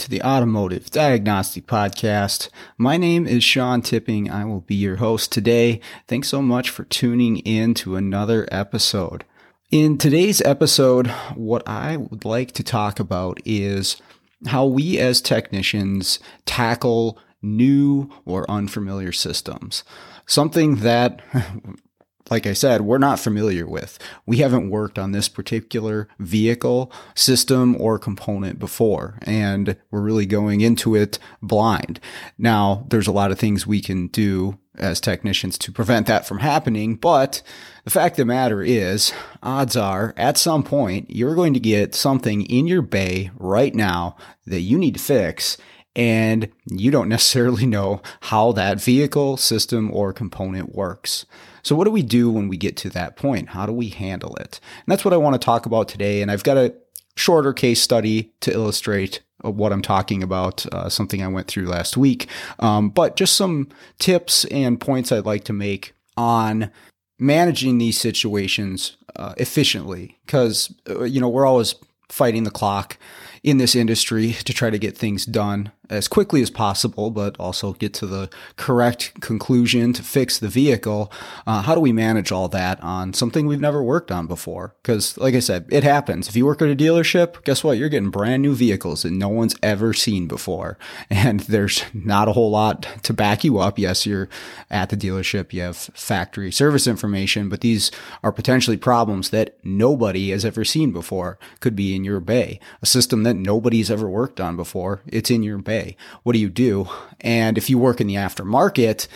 to the Automotive Diagnostic Podcast. My name is Sean Tipping. I will be your host today. Thanks so much for tuning in to another episode. In today's episode, what I would like to talk about is how we as technicians tackle new or unfamiliar systems. Something that like I said, we're not familiar with. We haven't worked on this particular vehicle, system, or component before, and we're really going into it blind. Now, there's a lot of things we can do as technicians to prevent that from happening, but the fact of the matter is, odds are, at some point, you're going to get something in your bay right now that you need to fix, and you don't necessarily know how that vehicle, system, or component works. So, what do we do when we get to that point? How do we handle it? And that's what I want to talk about today. And I've got a shorter case study to illustrate what I'm talking about, uh, something I went through last week. Um, but just some tips and points I'd like to make on managing these situations uh, efficiently because, uh, you know, we're always fighting the clock in this industry to try to get things done as quickly as possible, but also get to the correct conclusion to fix the vehicle. Uh, how do we manage all that on something we've never worked on before? Because, like I said, it happens. If you work at a dealership, guess what? You're getting brand new vehicles that no one's ever seen before. And there's not a whole lot to back you up. Yes, you're at the dealership, you have factory service information, but these are potentially problems that nobody has ever seen before. Could be in your bay, a system that nobody's ever worked on before. It's in your bay What do you do? And if you work in the aftermarket,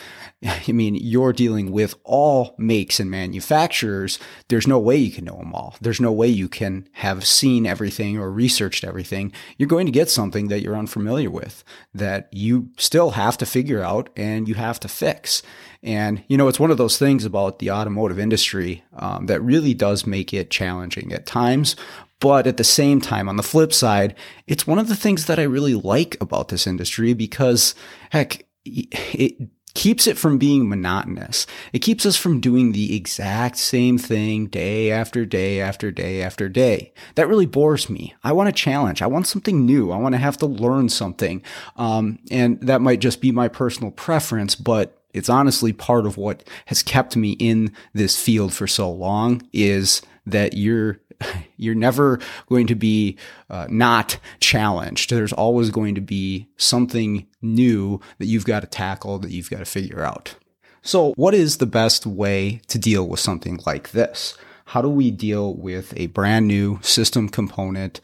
I mean, you're dealing with all makes and manufacturers. There's no way you can know them all. There's no way you can have seen everything or researched everything. You're going to get something that you're unfamiliar with that you still have to figure out and you have to fix. And, you know, it's one of those things about the automotive industry um, that really does make it challenging at times. But at the same time, on the flip side, it's one of the things that I really like about this industry because, heck, it keeps it from being monotonous. It keeps us from doing the exact same thing day after day after day after day. That really bores me. I want a challenge. I want something new. I want to have to learn something. Um, and that might just be my personal preference, but it's honestly part of what has kept me in this field for so long is that you're you're never going to be uh, not challenged. There's always going to be something new that you've got to tackle, that you've got to figure out. So, what is the best way to deal with something like this? How do we deal with a brand new system component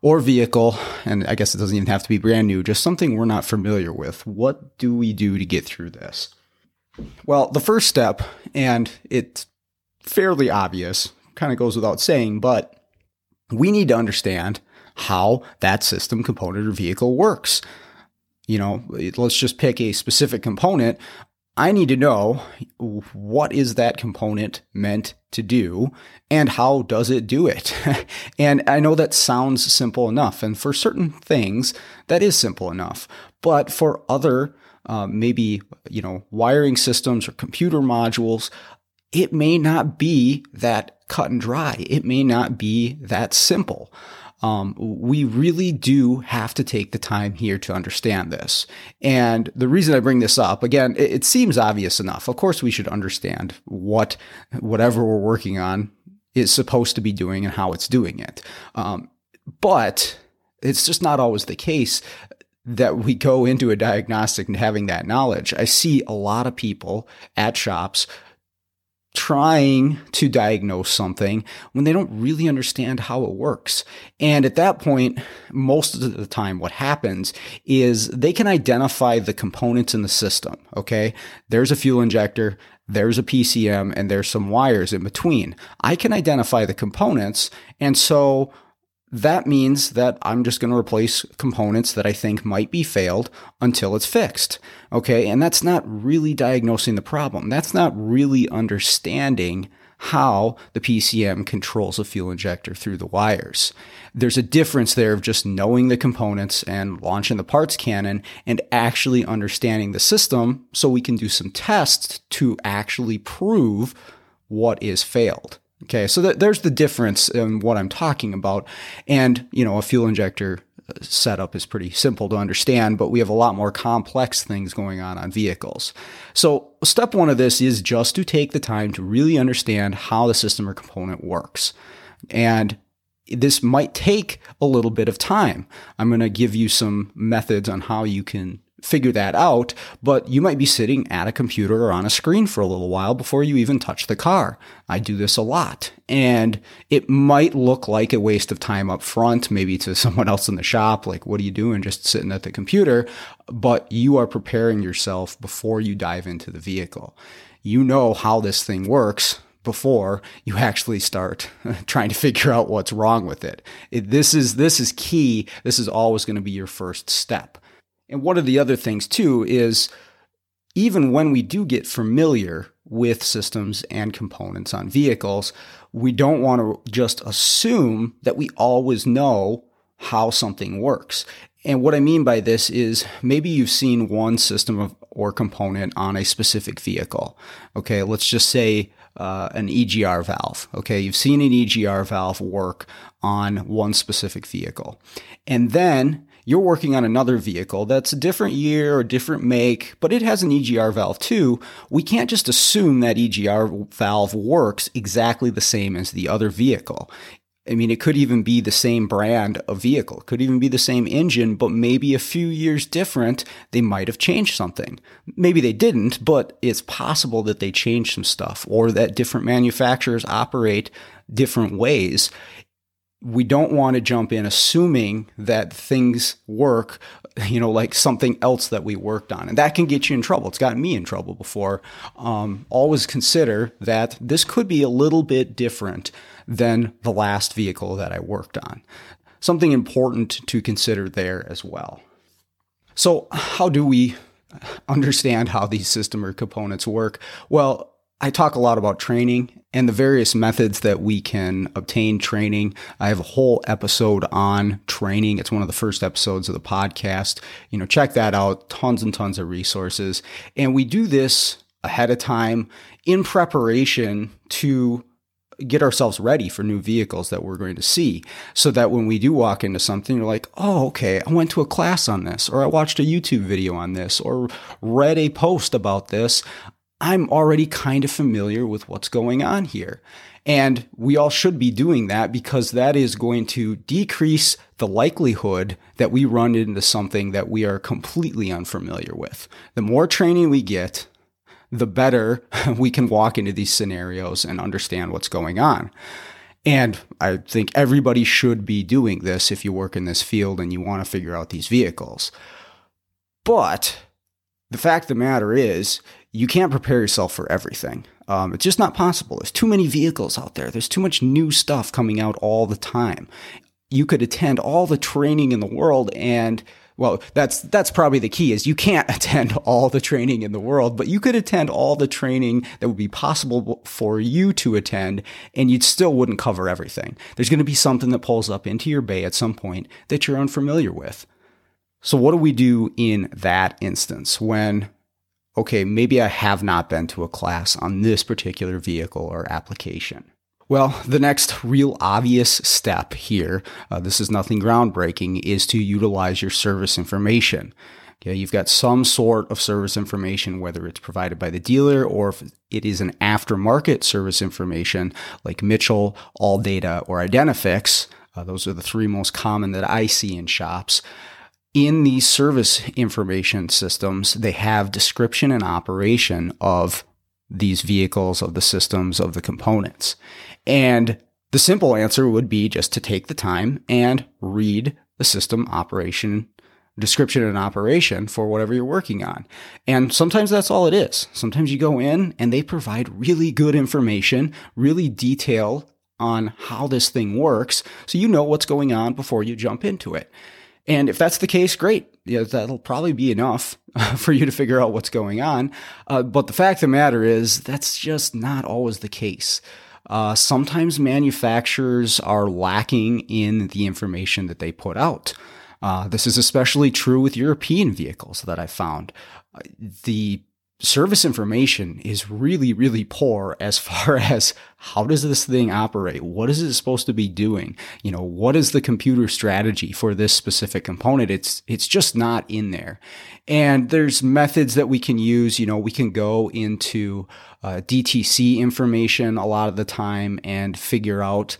or vehicle? And I guess it doesn't even have to be brand new, just something we're not familiar with. What do we do to get through this? Well, the first step, and it's fairly obvious, kind of goes without saying, but we need to understand how that system component or vehicle works. You know, let's just pick a specific component. I need to know what is that component meant to do and how does it do it? and I know that sounds simple enough. And for certain things, that is simple enough. But for other, uh, maybe, you know, wiring systems or computer modules, it may not be that cut and dry. It may not be that simple. Um, we really do have to take the time here to understand this. And the reason I bring this up, again, it, it seems obvious enough. Of course, we should understand what whatever we're working on is supposed to be doing and how it's doing it. Um, but it's just not always the case that we go into a diagnostic and having that knowledge. I see a lot of people at shops trying to diagnose something when they don't really understand how it works. And at that point, most of the time, what happens is they can identify the components in the system. Okay. There's a fuel injector. There's a PCM and there's some wires in between. I can identify the components. And so that means that I'm just going to replace components that I think might be failed until it's fixed. Okay. And that's not really diagnosing the problem. That's not really understanding how the PCM controls a fuel injector through the wires. There's a difference there of just knowing the components and launching the parts cannon and actually understanding the system so we can do some tests to actually prove what is failed. Okay, so th- there's the difference in what I'm talking about. And, you know, a fuel injector uh, setup is pretty simple to understand, but we have a lot more complex things going on on vehicles. So, step one of this is just to take the time to really understand how the system or component works. And this might take a little bit of time. I'm going to give you some methods on how you can figure that out, but you might be sitting at a computer or on a screen for a little while before you even touch the car. I do this a lot. And it might look like a waste of time up front, maybe to someone else in the shop, like, what are you doing just sitting at the computer? But you are preparing yourself before you dive into the vehicle. You know how this thing works before you actually start trying to figure out what's wrong with it. it. This is this is key. This is always going to be your first step. And one of the other things too is even when we do get familiar with systems and components on vehicles, we don't want to just assume that we always know how something works. And what I mean by this is maybe you've seen one system of, or component on a specific vehicle. Okay, let's just say uh, an EGR valve. Okay, you've seen an EGR valve work on one specific vehicle. And then you're working on another vehicle that's a different year or different make, but it has an EGR valve too. We can't just assume that EGR valve works exactly the same as the other vehicle. I mean, it could even be the same brand of vehicle, it could even be the same engine, but maybe a few years different, they might have changed something. Maybe they didn't, but it's possible that they changed some stuff or that different manufacturers operate different ways we don't want to jump in assuming that things work, you know, like something else that we worked on. And that can get you in trouble. It's gotten me in trouble before. Um, always consider that this could be a little bit different than the last vehicle that I worked on. Something important to consider there as well. So, how do we understand how these system or components work? Well, I talk a lot about training and the various methods that we can obtain training. I have a whole episode on training. It's one of the first episodes of the podcast. You know, check that out. Tons and tons of resources. And we do this ahead of time in preparation to get ourselves ready for new vehicles that we're going to see so that when we do walk into something, you're like, oh, okay, I went to a class on this, or I watched a YouTube video on this, or read a post about this. I'm already kind of familiar with what's going on here. And we all should be doing that because that is going to decrease the likelihood that we run into something that we are completely unfamiliar with. The more training we get, the better we can walk into these scenarios and understand what's going on. And I think everybody should be doing this if you work in this field and you want to figure out these vehicles. But the fact of the matter is, you can't prepare yourself for everything. Um, it's just not possible. There's too many vehicles out there. There's too much new stuff coming out all the time. You could attend all the training in the world and well, that's that's probably the key is you can't attend all the training in the world, but you could attend all the training that would be possible for you to attend and you still wouldn't cover everything. There's going to be something that pulls up into your bay at some point that you're unfamiliar with. So what do we do in that instance when okay, maybe I have not been to a class on this particular vehicle or application. Well, the next real obvious step here, uh, this is nothing groundbreaking, is to utilize your service information. Okay, you've got some sort of service information, whether it's provided by the dealer or if it is an aftermarket service information like Mitchell, ALLDATA, or Identifix. Uh, those are the three most common that I see in shops in these service information systems, they have description and operation of these vehicles, of the systems, of the components. And the simple answer would be just to take the time and read the system operation description and operation for whatever you're working on. And sometimes that's all it is. Sometimes you go in and they provide really good information, really detail on how this thing works so you know what's going on before you jump into it. And if that's the case, great. Yeah, that'll probably be enough for you to figure out what's going on. Uh, but the fact of the matter is, that's just not always the case. Uh, sometimes manufacturers are lacking in the information that they put out. Uh, this is especially true with European vehicles that I found. Uh, the service information is really, really poor as far as how does this thing operate? What is it supposed to be doing? You know, what is the computer strategy for this specific component? It's, it's just not in there. And there's methods that we can use. You know, we can go into uh, DTC information a lot of the time and figure out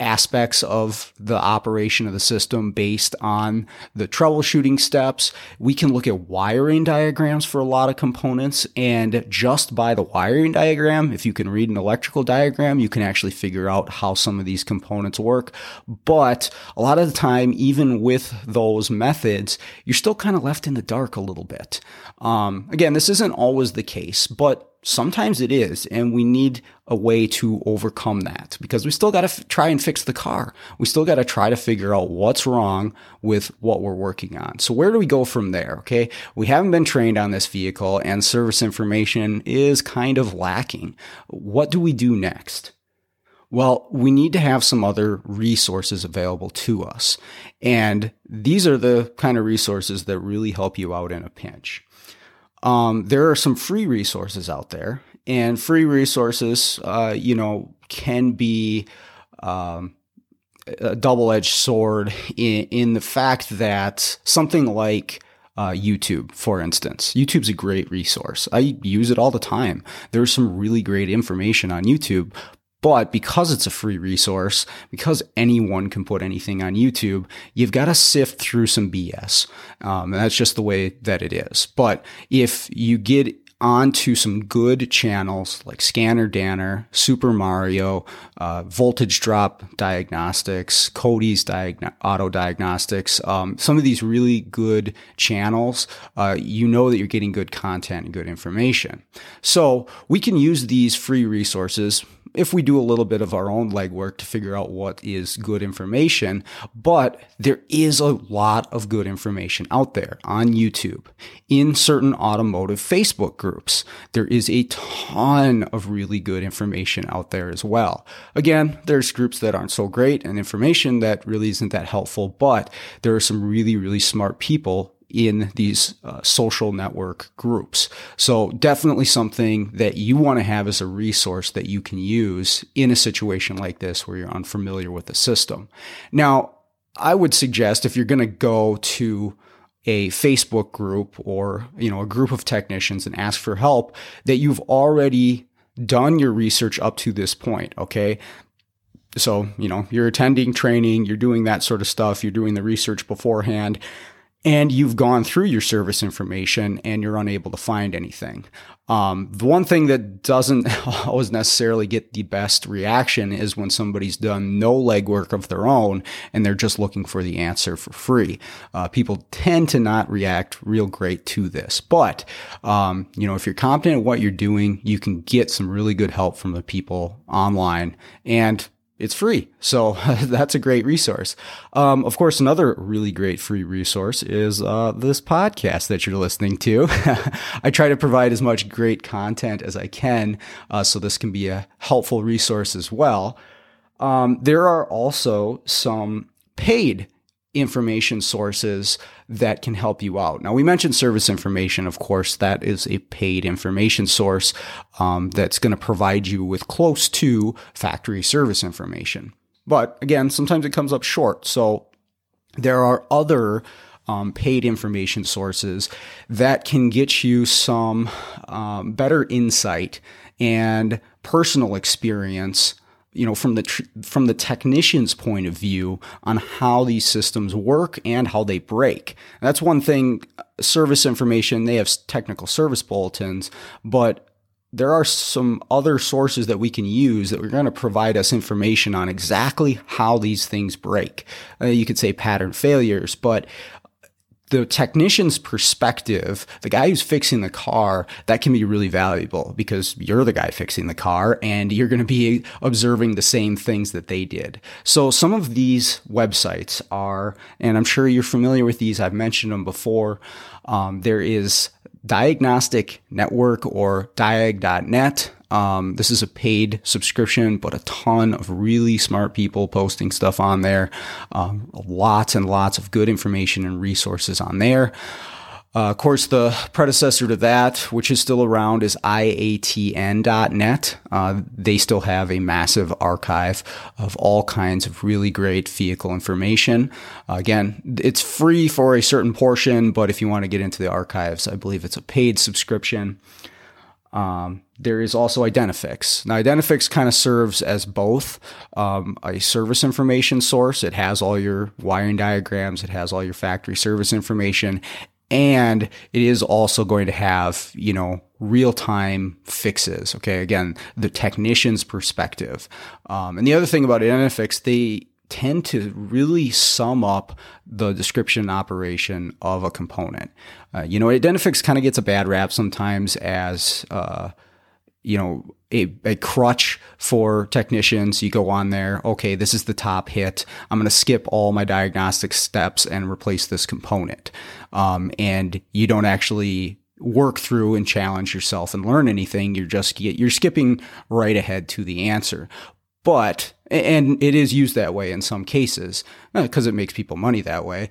aspects of the operation of the system based on the troubleshooting steps. We can look at wiring diagrams for a lot of components and just by the wiring diagram, if you can read an electrical diagram, you can actually figure out how some of these components work. But a lot of the time, even with those methods, you're still kind of left in the dark a little bit. Um, again, this isn't always the case, but Sometimes it is, and we need a way to overcome that because we still got to f- try and fix the car. We still got to try to figure out what's wrong with what we're working on. So where do we go from there? Okay. We haven't been trained on this vehicle and service information is kind of lacking. What do we do next? Well, we need to have some other resources available to us. And these are the kind of resources that really help you out in a pinch. Um, there are some free resources out there, and free resources, uh, you know, can be um, a double-edged sword in, in the fact that something like uh, YouTube, for instance. YouTube's a great resource. I use it all the time. There's some really great information on YouTube, but because it's a free resource, because anyone can put anything on YouTube, you've got to sift through some BS. Um, and that's just the way that it is. But if you get onto some good channels like Scanner Danner, Super Mario, uh, Voltage Drop Diagnostics, Cody's Diagn- Auto Diagnostics, um, some of these really good channels, uh, you know that you're getting good content and good information. So we can use these free resources if we do a little bit of our own legwork to figure out what is good information. But there is a lot of good information out there on YouTube, in certain automotive Facebook groups. There is a ton of really good information out there as well. Again, there's groups that aren't so great and information that really isn't that helpful, but there are some really, really smart people in these uh, social network groups. So definitely something that you want to have as a resource that you can use in a situation like this where you're unfamiliar with the system. Now, I would suggest if you're going to go to a Facebook group or, you know, a group of technicians and ask for help that you've already done your research up to this point, okay? So, you know, you're attending training, you're doing that sort of stuff, you're doing the research beforehand and you've gone through your service information and you're unable to find anything. Um, the one thing that doesn't always necessarily get the best reaction is when somebody's done no legwork of their own and they're just looking for the answer for free. Uh, people tend to not react real great to this, but um, you know if you're competent at what you're doing, you can get some really good help from the people online and it's free. So that's a great resource. Um, of course, another really great free resource is uh, this podcast that you're listening to. I try to provide as much great content as I can, uh, so this can be a helpful resource as well. Um, there are also some paid information sources that can help you out. Now, we mentioned service information. Of course, that is a paid information source um, that's going to provide you with close to factory service information. But again, sometimes it comes up short. So there are other um, paid information sources that can get you some um, better insight and personal experience you know from the tr- from the technician's point of view on how these systems work and how they break. And that's one thing. Service information they have technical service bulletins, but there are some other sources that we can use that are going to provide us information on exactly how these things break. Uh, you could say pattern failures, but the technician's perspective, the guy who's fixing the car, that can be really valuable because you're the guy fixing the car and you're going to be observing the same things that they did. So some of these websites are, and I'm sure you're familiar with these, I've mentioned them before. Um, there is Diagnostic Network or diag.net. Um, this is a paid subscription, but a ton of really smart people posting stuff on there. Um, lots and lots of good information and resources on there. Uh, of course, the predecessor to that, which is still around, is IATN.net. Uh, they still have a massive archive of all kinds of really great vehicle information. Uh, again, it's free for a certain portion, but if you want to get into the archives, I believe it's a paid subscription. Um, there is also Identifix. Now, Identifix kind of serves as both um, a service information source. It has all your wiring diagrams, it has all your factory service information, and it is also going to have, you know, real time fixes. Okay. Again, the technician's perspective. Um, and the other thing about Identifix, they tend to really sum up the description and operation of a component. Uh, you know, Identifix kind of gets a bad rap sometimes as, uh, you know, a, a crutch for technicians. You go on there, okay, this is the top hit. I'm going to skip all my diagnostic steps and replace this component. Um, and you don't actually work through and challenge yourself and learn anything. You're just, you're skipping right ahead to the answer. But, and it is used that way in some cases because uh, it makes people money that way.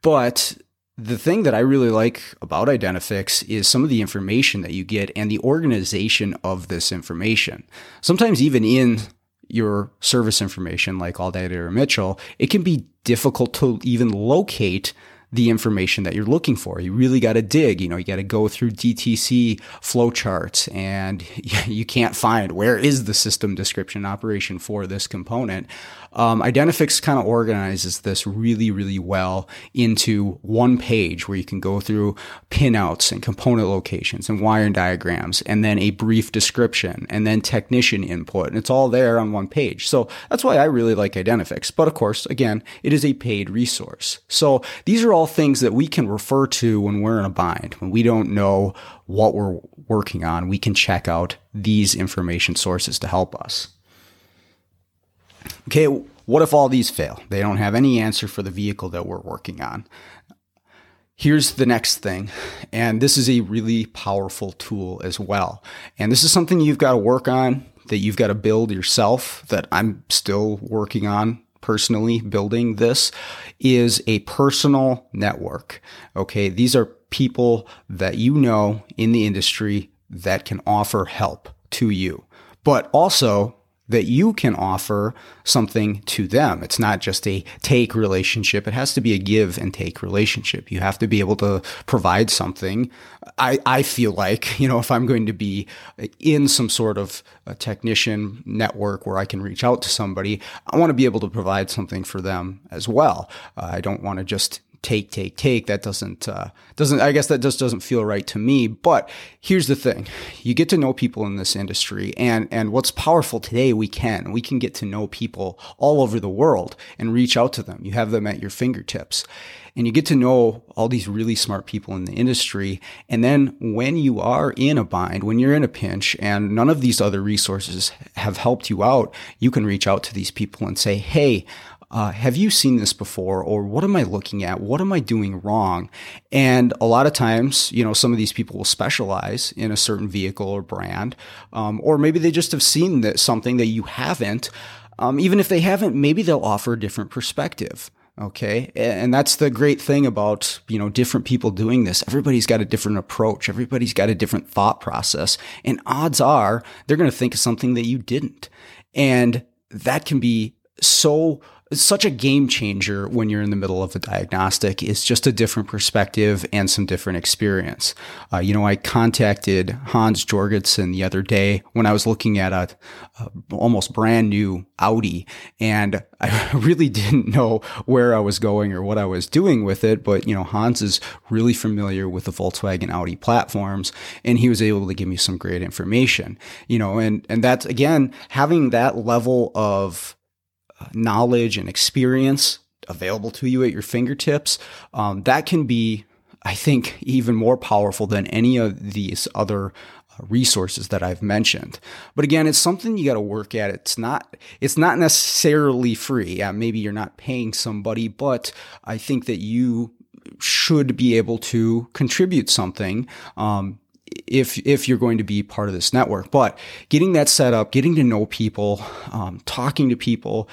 But the thing that I really like about Identifix is some of the information that you get and the organization of this information. Sometimes even in your service information like ALLDATA or Mitchell, it can be difficult to even locate the information that you're looking for. You really got to dig, you know, you got to go through DTC flowcharts and you can't find where is the system description operation for this component. Um, Identifix kind of organizes this really, really well into one page where you can go through pinouts and component locations and wiring diagrams and then a brief description and then technician input. And it's all there on one page. So that's why I really like Identifix. But of course, again, it is a paid resource. So these are all things that we can refer to when we're in a bind, when we don't know what we're working on. We can check out these information sources to help us. Okay, what if all these fail? They don't have any answer for the vehicle that we're working on. Here's the next thing, and this is a really powerful tool as well. And this is something you've got to work on, that you've got to build yourself, that I'm still working on personally building this is a personal network. Okay. These are people that you know in the industry that can offer help to you, but also that you can offer something to them. It's not just a take relationship. It has to be a give and take relationship. You have to be able to provide something. I, I feel like, you know, if I'm going to be in some sort of technician network where I can reach out to somebody, I want to be able to provide something for them as well. Uh, I don't want to just take, take, take. That doesn't, uh, doesn't, I guess that just doesn't feel right to me. But here's the thing. You get to know people in this industry and, and what's powerful today, we can, we can get to know people all over the world and reach out to them. You have them at your fingertips and you get to know all these really smart people in the industry. And then when you are in a bind, when you're in a pinch and none of these other resources have helped you out, you can reach out to these people and say, Hey, uh, have you seen this before or what am i looking at? What am i doing wrong? And a lot of times you know some of these people will specialize in a certain vehicle or brand um, or maybe they just have seen that something that you haven't um, even if they haven't maybe they'll offer a different perspective okay? And that's the great thing about you know different people doing this. Everybody's got a different approach. Everybody's got a different thought process. And odds are they're going to think of something that you didn't. And that can be so such a game changer when you're in the middle of a diagnostic. It's just a different perspective and some different experience. Uh, you know, I contacted Hans Jorgensen the other day when I was looking at a, a, almost brand new Audi, and I really didn't know where I was going or what I was doing with it. But you know, Hans is really familiar with the Volkswagen Audi platforms, and he was able to give me some great information. You know, and and that's again having that level of knowledge and experience available to you at your fingertips, um, that can be, I think, even more powerful than any of these other uh, resources that I've mentioned. But again, it's something you got to work at. It's not it's not necessarily free. Yeah, maybe you're not paying somebody, but I think that you should be able to contribute something um, if if you're going to be part of this network. But getting that set up, getting to know people, um, talking to people,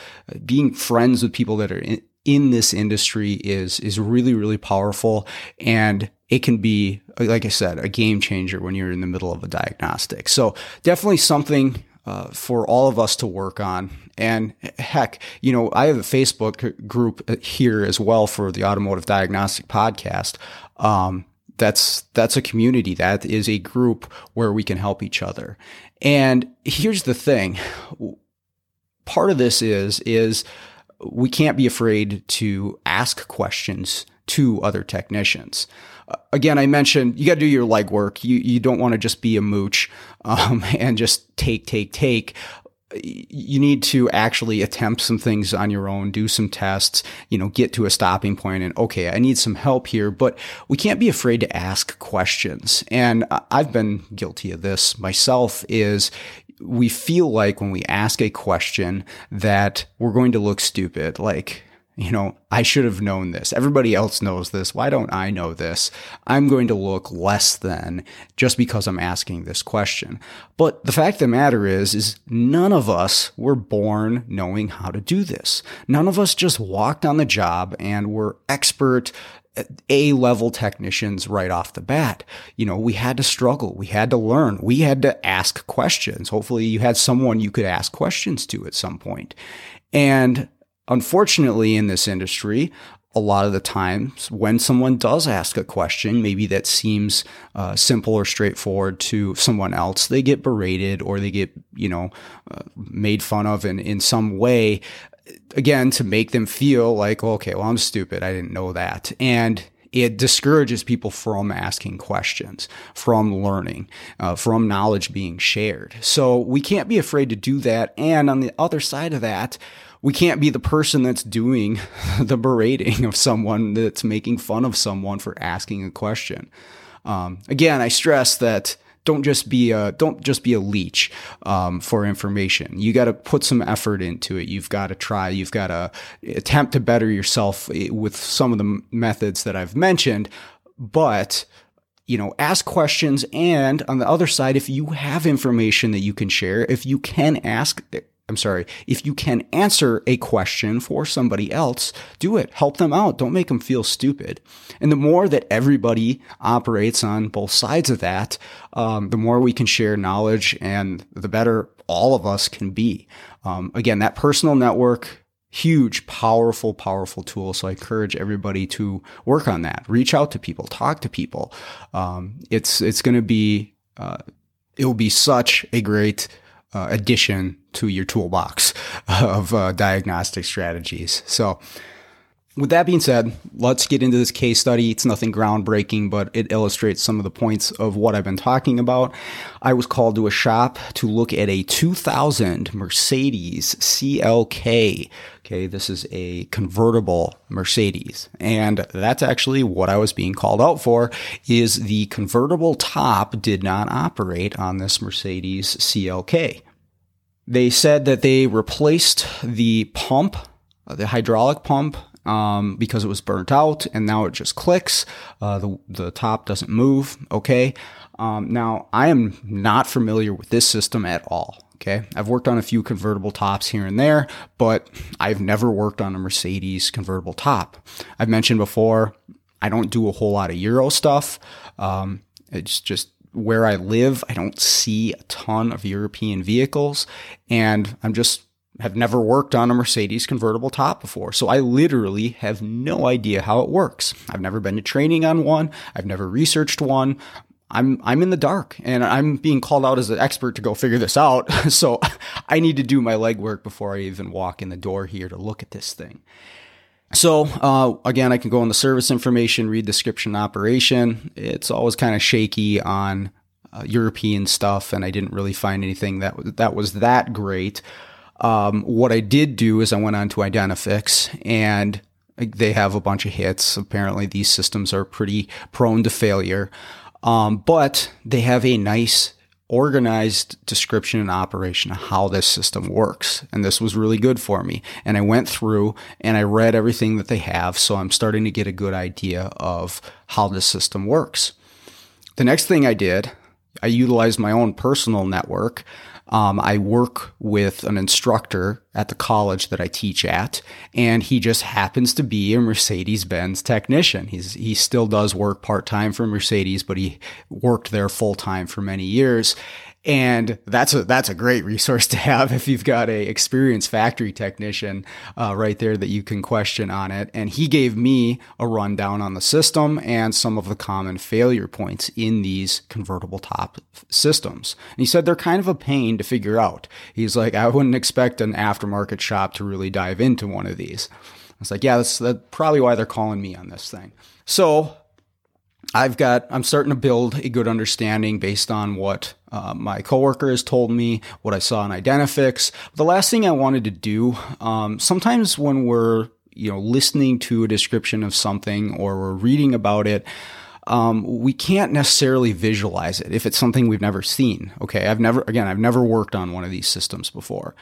being friends with people that are in, in this industry is is really really powerful. And it can be like i said a game changer when you're in the middle of a diagnostic. So definitely something uh, for all of us to work on. And heck you know i have a facebook group here as well for the automotive diagnostic podcast. Um, that's that's a community that is a group where we can help each other. And here's the thing. Part of this is is we can't be afraid to ask questions to other technicians. Uh, again i mentioned you got to do your legwork. You you don't want to just be a mooch um, and just take take take you need to actually attempt some things on your own, do some tests, you know, get to a stopping point and okay, I need some help here, but we can't be afraid to ask questions. And I've been guilty of this myself is we feel like when we ask a question that we're going to look stupid, like, you know, I should have known this. Everybody else knows this. Why don't I know this? I'm going to look less than just because I'm asking this question. But the fact of the matter is, is none of us were born knowing how to do this. None of us just walked on the job and were expert uh, a level technicians right off the bat. You know, we had to struggle. We had to learn. We had to ask questions. Hopefully you had someone you could ask questions to at some point. And Unfortunately, in this industry, a lot of the times when someone does ask a question, maybe that seems uh, simple or straightforward to someone else, they get berated or they get, you know, uh, made fun of in, in some way, again, to make them feel like, okay, well, I'm stupid. I didn't know that. And it discourages people from asking questions, from learning, uh, from knowledge being shared. So we can't be afraid to do that. And on the other side of that, we can't be the person that's doing the berating of someone that's making fun of someone for asking a question. Um, again, I stress that don't just be a don't just be a leech um, for information. You got to put some effort into it. You've got to try. You've got to attempt to better yourself eh, with some of the methods that I've mentioned. But you know, ask questions. And on the other side, if you have information that you can share, if you can ask I'm sorry, if you can answer a question for somebody else, do it. Help them out. Don't make them feel stupid. And the more that everybody operates on both sides of that, um, the more we can share knowledge and the better all of us can be. Um, again, that personal network, huge, powerful, powerful tool. So I encourage everybody to work on that. Reach out to people, talk to people. Um, it's, it's going to be, uh, it will be such a great uh, addition to your toolbox of uh, diagnostic strategies. So, with that being said, let's get into this case study. It's nothing groundbreaking, but it illustrates some of the points of what I've been talking about. I was called to a shop to look at a 2000 Mercedes CLK. Okay, this is a convertible Mercedes. And that's actually what I was being called out for is the convertible top did not operate on this Mercedes CLK. They said that they replaced the pump, the hydraulic pump, um, because it was burnt out, and now it just clicks. Uh, the the top doesn't move. Okay. Um, now I am not familiar with this system at all. Okay. I've worked on a few convertible tops here and there, but I've never worked on a Mercedes convertible top. I've mentioned before, I don't do a whole lot of Euro stuff. Um, it's just where I live, I don't see a ton of European vehicles, and I'm just have never worked on a Mercedes convertible top before. So I literally have no idea how it works. I've never been to training on one. I've never researched one. I'm I'm in the dark and I'm being called out as an expert to go figure this out. so I need to do my legwork before I even walk in the door here to look at this thing. So uh, again, I can go on the service information, read description operation. It's always kind of shaky on uh, European stuff, and I didn't really find anything that that was that great. Um, what I did do is I went on to Identifix, and they have a bunch of hits. Apparently, these systems are pretty prone to failure. Um, but they have a nice organized description and operation of how this system works. And this was really good for me. And I went through and I read everything that they have. So I'm starting to get a good idea of how this system works. The next thing I did, I utilized my own personal network. Um, I work with an instructor at the college that I teach at, and he just happens to be a Mercedes Benz technician. He's he still does work part time for Mercedes, but he worked there full time for many years. And that's a that's a great resource to have if you've got a experienced factory technician uh, right there that you can question on it. And he gave me a rundown on the system and some of the common failure points in these convertible top systems. And he said they're kind of a pain to figure out. He's like, I wouldn't expect an aftermarket shop to really dive into one of these. I was like, yeah, that's, that's probably why they're calling me on this thing. So I've got, I'm starting to build a good understanding based on what uh, my coworker has told me, what I saw in Identifix. The last thing I wanted to do, um, sometimes when we're, you know, listening to a description of something or we're reading about it, um, we can't necessarily visualize it if it's something we've never seen. Okay. I've never, again, I've never worked on one of these systems before.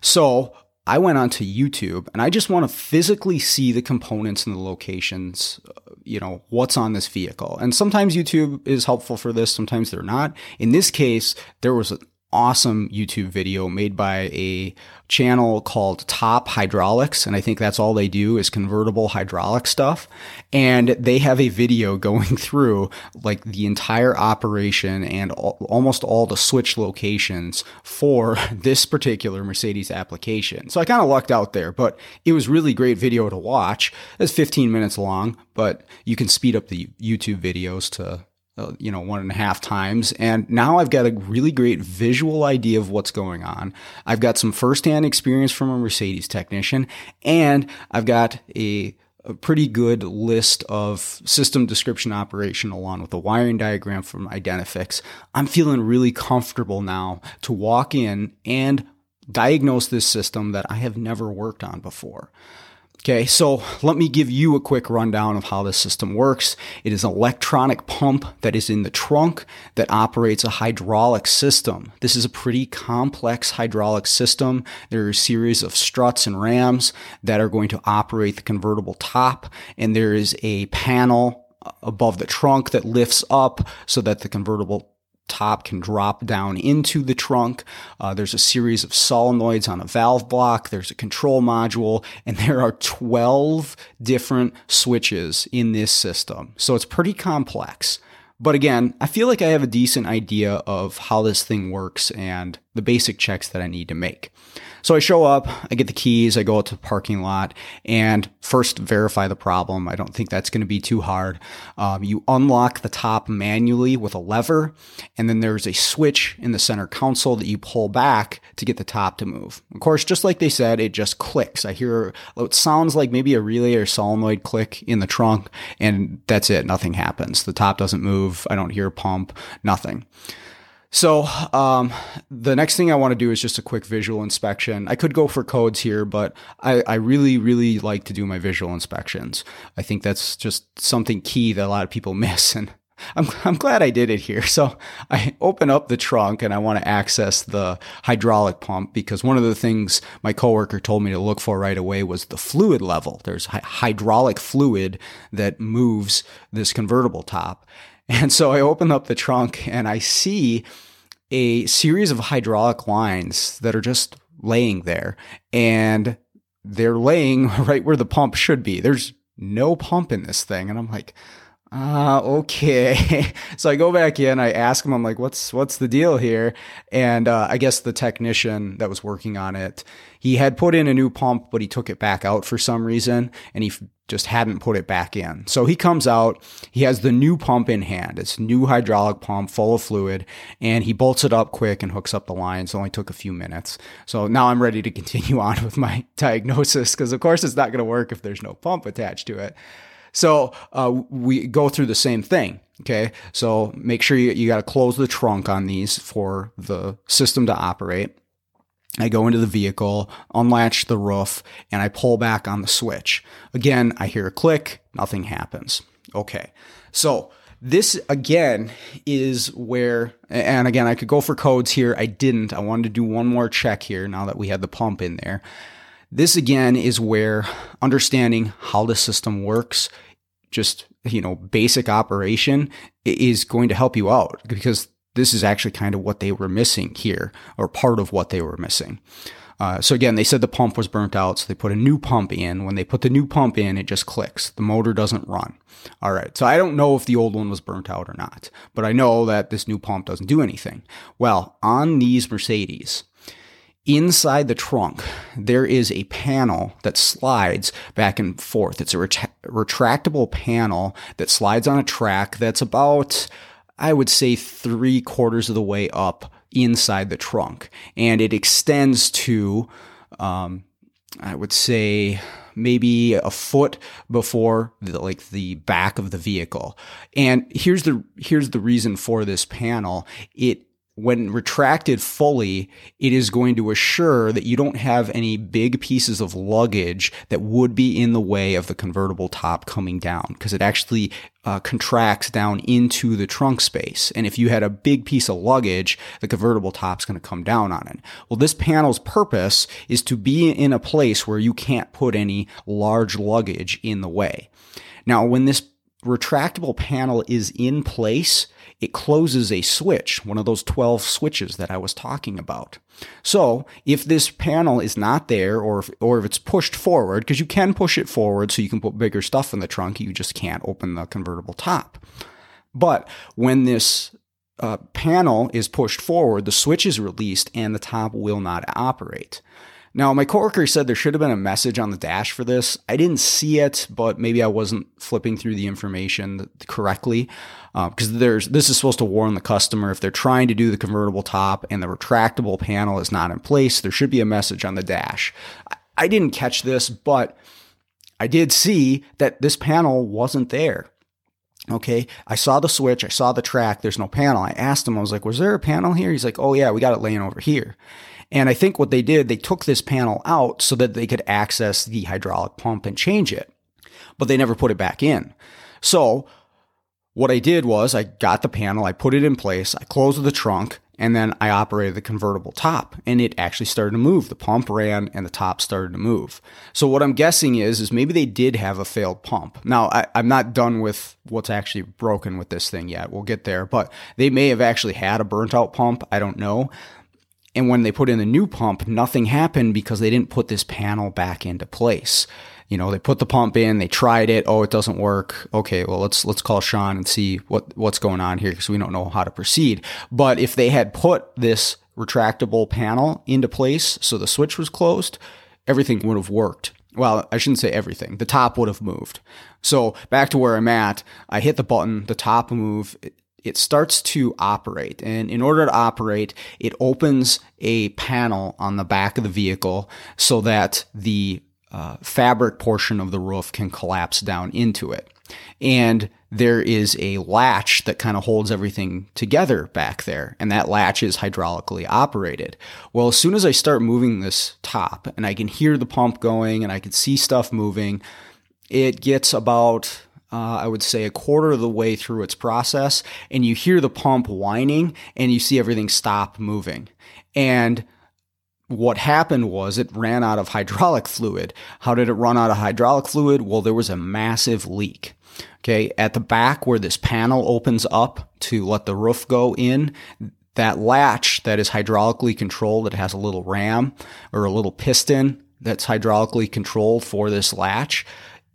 So I went onto YouTube and I just want to physically see the components and the locations, uh, you know, what's on this vehicle. And sometimes YouTube is helpful for this, sometimes they're not. In this case, there was awesome YouTube video made by a channel called Top Hydraulics. And I think that's all they do is convertible hydraulic stuff. And they have a video going through like the entire operation and almost all the switch locations for this particular Mercedes application. So I kind of lucked out there, but it was really great video to watch. It's 15 minutes long, but you can speed up the YouTube videos to uh, you know, one and a half times. And now I've got a really great visual idea of what's going on. I've got some firsthand experience from a Mercedes technician, and I've got a, a pretty good list of system description operation along with a wiring diagram from Identifix. I'm feeling really comfortable now to walk in and diagnose this system that I have never worked on before. Okay, so let me give you a quick rundown of how this system works. It is an electronic pump that is in the trunk that operates a hydraulic system. This is a pretty complex hydraulic system. There are a series of struts and rams that are going to operate the convertible top, and there is a panel above the trunk that lifts up so that the convertible top can drop down into the trunk. Uh, there's a series of solenoids on a valve block. There's a control module, and there are 12 different switches in this system. So it's pretty complex. But again, I feel like I have a decent idea of how this thing works and the basic checks that I need to make. So I show up, I get the keys, I go out to the parking lot, and first verify the problem. I don't think that's going to be too hard. Um, you unlock the top manually with a lever, and then there's a switch in the center console that you pull back to get the top to move. Of course, just like they said, it just clicks. I hear it sounds like maybe a relay or solenoid click in the trunk, and that's it. Nothing happens. The top doesn't move. I don't hear a pump, nothing. So um, the next thing I want to do is just a quick visual inspection. I could go for codes here, but I, I, really, really like to do my visual inspections. I think that's just something key that a lot of people miss, and I'm I'm glad I did it here. So I open up the trunk and I want to access the hydraulic pump because one of the things my coworker told me to look for right away was the fluid level. There's hydraulic fluid that moves this convertible top. And so I open up the trunk and I see a series of hydraulic lines that are just laying there. And they're laying right where the pump should be. There's no pump in this thing. And I'm like, uh, okay. so I go back in, I ask him, I'm like, what's, what's the deal here? And, uh, I guess the technician that was working on it, he had put in a new pump, but he took it back out for some reason and he just hadn't put it back in. So he comes out, he has the new pump in hand. It's new hydraulic pump full of fluid and he bolts it up quick and hooks up the lines. Only took a few minutes. So now I'm ready to continue on with my diagnosis because of course it's not going to work if there's no pump attached to it. So uh, we go through the same thing. Okay. So make sure you, you got to close the trunk on these for the system to operate. I go into the vehicle, unlatch the roof, and I pull back on the switch. Again, I hear a click, nothing happens. Okay. So this again is where, and again, I could go for codes here. I didn't. I wanted to do one more check here now that we had the pump in there. This again is where understanding how the system works, just, you know, basic operation is going to help you out because this is actually kind of what they were missing here, or part of what they were missing. Uh, so again, they said the pump was burnt out, so they put a new pump in. When they put the new pump in, it just clicks. The motor doesn't run. All right. So I don't know if the old one was burnt out or not, but I know that this new pump doesn't do anything. Well, on these Mercedes, inside the trunk, there is a panel that slides back and forth. It's a ret- retractable panel that slides on a track that's about I would say three quarters of the way up inside the trunk. And it extends to, um, I would say, maybe a foot before the, like the back of the vehicle. And here's the here's the reason for this panel. It when retracted fully, it is going to assure that you don't have any big pieces of luggage that would be in the way of the convertible top coming down because it actually uh, contracts down into the trunk space. And if you had a big piece of luggage, the convertible top's going to come down on it. Well, this panel's purpose is to be in a place where you can't put any large luggage in the way. Now, when this retractable panel is in place, it closes a switch, one of those 12 switches that I was talking about. So if this panel is not there or if, or if it's pushed forward, because you can push it forward so you can put bigger stuff in the trunk, you just can't open the convertible top. But when this uh, panel is pushed forward, the switch is released and the top will not operate. Now, my coworker said there should have been a message on the dash for this. I didn't see it, but maybe I wasn't flipping through the information correctly because uh, there's this is supposed to warn the customer if they're trying to do the convertible top and the retractable panel is not in place. There should be a message on the dash. I didn't catch this, but I did see that this panel wasn't there. Okay. I saw the switch. I saw the track. There's no panel. I asked him, I was like, was there a panel here? He's like, oh, yeah, we got it laying over here. And I think what they did, they took this panel out so that they could access the hydraulic pump and change it, but they never put it back in. So what I did was I got the panel, I put it in place, I closed the trunk, and then I operated the convertible top and it actually started to move. The pump ran and the top started to move. So what I'm guessing is, is maybe they did have a failed pump. Now I, am not done with what's actually broken with this thing yet. We'll get there, but they may have actually had a burnt out pump. I don't know. And when they put in the new pump, nothing happened because they didn't put this panel back into place. You know, they put the pump in, they tried it. Oh, it doesn't work. Okay, well, let's let's call Sean and see what what's going on here because we don't know how to proceed. But if they had put this retractable panel into place so the switch was closed, everything would have worked. Well, I shouldn't say everything. The top would have moved. So back to where I'm at, I hit the button, the top move, it starts to operate. And in order to operate, it opens a panel on the back of the vehicle so that the uh, fabric portion of the roof can collapse down into it. And there is a latch that kind of holds everything together back there, and that latch is hydraulically operated. Well, as soon as I start moving this top and I can hear the pump going and I can see stuff moving, it gets about uh, I would say a quarter of the way through its process, and you hear the pump whining and you see everything stop moving. And what happened was it ran out of hydraulic fluid. How did it run out of hydraulic fluid? Well, there was a massive leak. Okay, at the back where this panel opens up to let the roof go in, that latch that is hydraulically controlled, it has a little ram or a little piston that's hydraulically controlled for this latch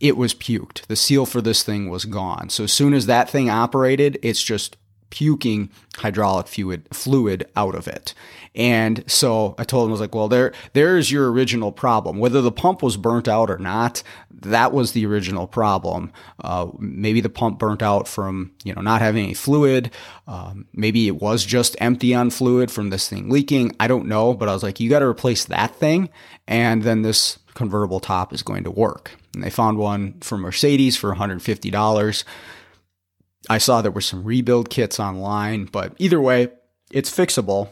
it was puked. The seal for this thing was gone. So as soon as that thing operated, it's just puking hydraulic fluid fluid out of it. And so I told him I was like, well, there there's your original problem. Whether the pump was burnt out or not, that was the original problem. Uh, maybe the pump burnt out from you know not having any fluid. Um, maybe it was just empty on fluid from this thing leaking. I don't know, but I was like, you got to replace that thing, and then this convertible top is going to work. And they found one for Mercedes for $150. I saw there were some rebuild kits online, but either way, it's fixable.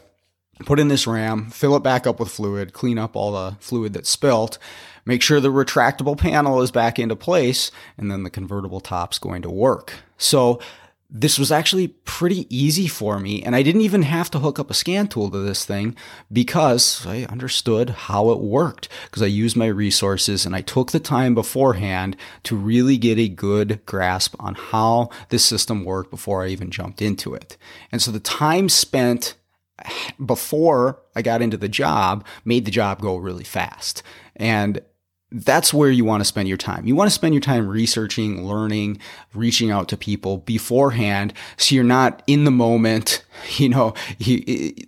put in this ram, fill it back up with fluid, clean up all the fluid that's spilt, make sure the retractable panel is back into place, and then the convertible top's going to work. So this was actually pretty easy for me, and I didn't even have to hook up a scan tool to this thing because I understood how it worked because I used my resources and I took the time beforehand to really get a good grasp on how this system worked before I even jumped into it. And so the time spent before I got into the job made the job go really fast. And that's where you want to spend your time. You want to spend your time researching, learning, reaching out to people beforehand so you're not in the moment. You know,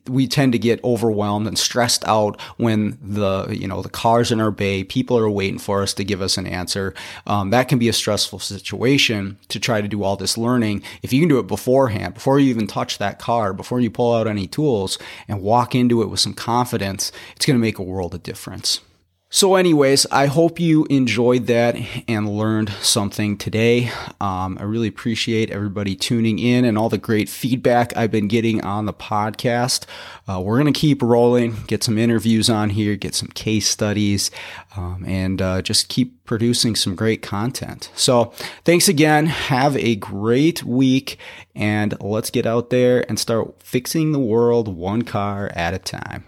we tend to get overwhelmed and stressed out when the, you know, the cars in our bay, people are waiting for us to give us an answer. Um, that can be a stressful situation to try to do all this learning. If you can do it beforehand, before you even touch that car, before you pull out any tools and walk into it with some confidence, it's going to make a world of difference. So, anyways, I hope you enjoyed that and learned something today. Um, I really appreciate everybody tuning in and all the great feedback I've been getting on the podcast. Uh, we're going to keep rolling, get some interviews on here, get some case studies, um, and uh, just keep producing some great content. So, thanks again. Have a great week, and let's get out there and start fixing the world one car at a time.